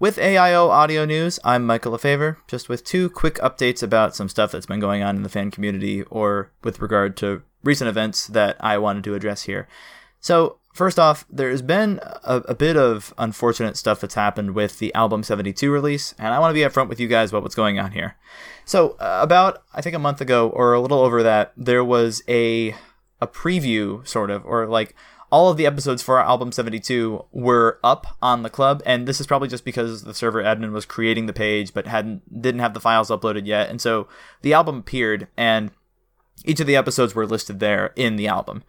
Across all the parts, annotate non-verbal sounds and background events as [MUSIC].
With AIO Audio News, I'm Michael LeFevre, just with two quick updates about some stuff that's been going on in the fan community or with regard to recent events that I wanted to address here. So, first off, there's been a, a bit of unfortunate stuff that's happened with the Album 72 release, and I want to be upfront with you guys about what's going on here. So, uh, about, I think, a month ago, or a little over that, there was a a preview, sort of, or like all of the episodes for our album 72 were up on the club and this is probably just because the server admin was creating the page but hadn't didn't have the files uploaded yet and so the album appeared and each of the episodes were listed there in the album.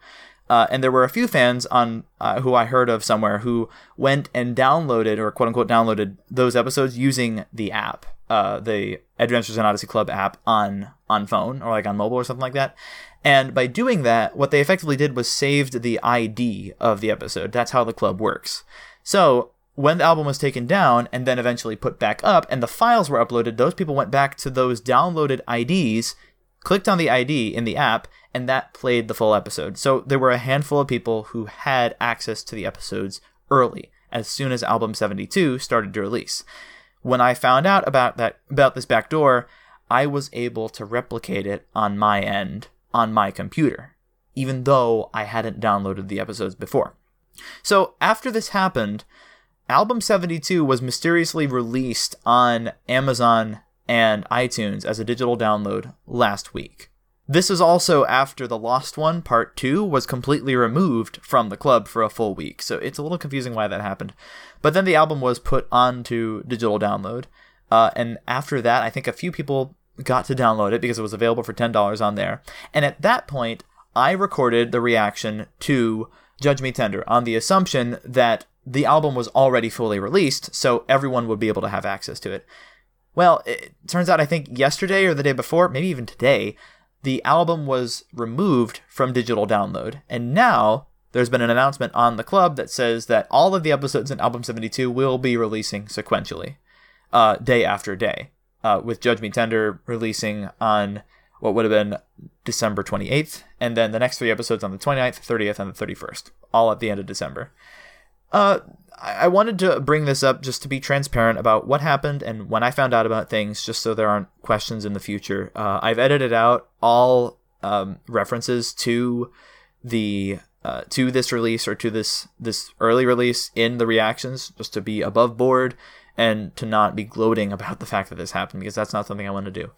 Uh, and there were a few fans on uh, who I heard of somewhere who went and downloaded or quote unquote downloaded those episodes using the app, uh, the Adventures in Odyssey Club app on on phone or like on mobile or something like that. And by doing that, what they effectively did was saved the ID of the episode. That's how the club works. So when the album was taken down and then eventually put back up and the files were uploaded, those people went back to those downloaded IDs, clicked on the ID in the app, and that played the full episode. So there were a handful of people who had access to the episodes early, as soon as album 72 started to release. When I found out about that about this backdoor, I was able to replicate it on my end on my computer, even though I hadn't downloaded the episodes before. So after this happened, Album 72 was mysteriously released on Amazon and iTunes as a digital download last week. This is also after The Lost One Part 2 was completely removed from the club for a full week, so it's a little confusing why that happened. But then the album was put onto digital download, uh, and after that, I think a few people got to download it because it was available for $10 on there. And at that point, I recorded the reaction to Judge Me Tender on the assumption that the album was already fully released, so everyone would be able to have access to it. Well, it turns out I think yesterday or the day before, maybe even today, the album was removed from digital download. And now there's been an announcement on the club that says that all of the episodes in Album 72 will be releasing sequentially, uh, day after day uh, with Judge Me Tender releasing on what would have been December 28th, and then the next three episodes on the 29th, 30th, and the 31st, all at the end of December. Uh, I wanted to bring this up just to be transparent about what happened and when I found out about things, just so there aren't questions in the future. Uh, I've edited out all um, references to the uh, to this release or to this this early release in the reactions, just to be above board and to not be gloating about the fact that this happened because that's not something I want to do.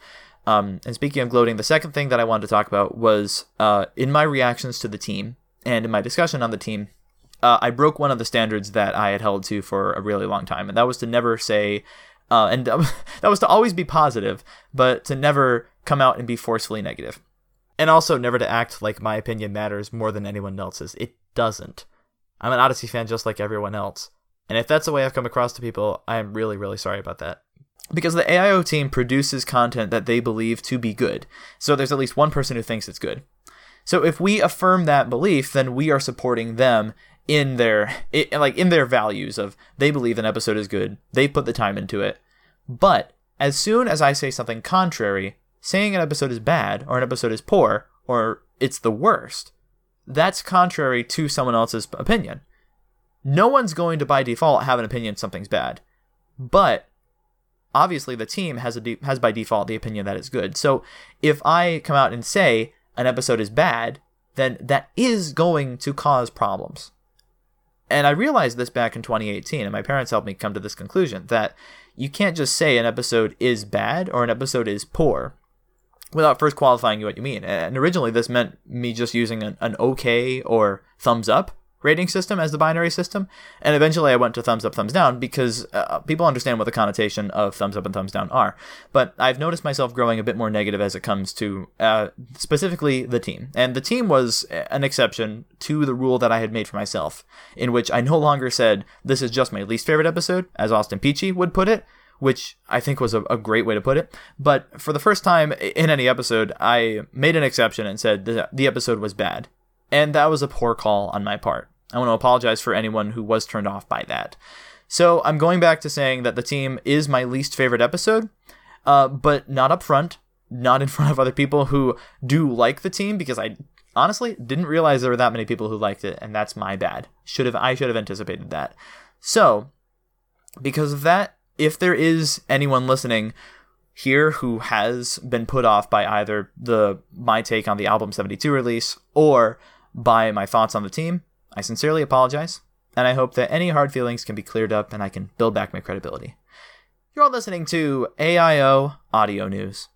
Um, and speaking of gloating, the second thing that I wanted to talk about was uh, in my reactions to the team and in my discussion on the team, uh, I broke one of the standards that I had held to for a really long time, and that was to never say, uh, and [LAUGHS] that was to always be positive, but to never come out and be forcefully negative. And also never to act like my opinion matters more than anyone else's. It doesn't. I'm an Odyssey fan just like everyone else. And if that's the way I've come across to people, I am really, really sorry about that. Because the AIO team produces content that they believe to be good. So there's at least one person who thinks it's good. So if we affirm that belief, then we are supporting them in their it, like in their values of they believe an episode is good, they put the time into it. But as soon as I say something contrary, saying an episode is bad or an episode is poor or it's the worst, that's contrary to someone else's opinion no one's going to by default have an opinion something's bad. But obviously the team has a de- has by default the opinion that it's good. So if I come out and say an episode is bad, then that is going to cause problems. And I realized this back in 2018, and my parents helped me come to this conclusion that you can't just say an episode is bad or an episode is poor without first qualifying what you mean. And originally, this meant me just using an, an okay or thumbs up rating system as the binary system. And eventually I went to thumbs up, thumbs down because uh, people understand what the connotation of thumbs up and thumbs down are. But I've noticed myself growing a bit more negative as it comes to uh, specifically the team. And the team was an exception to the rule that I had made for myself, in which I no longer said, this is just my least favorite episode, as Austin Peachy would put it which I think was a, a, great way to put it. But for the first time in any episode, I made an exception and said the, the episode was bad. And that was a poor call on my part. I want to apologize for anyone who was turned off by that. So I'm going back to saying that the team is my least favorite episode, uh, but not up front, not in [LAUGHS] front of other people who do like the team, because I honestly didn't realize there were that many people who liked it, and that's my bad. Should have I should have anticipated that. So, because of that, if there is anyone listening here who has been put off by either the my take on the album 72 release or by my thoughts on the team, I sincerely apologize, and I hope that any hard feelings can be cleared up and I can build back my credibility. You're all listening to AIO Audio News.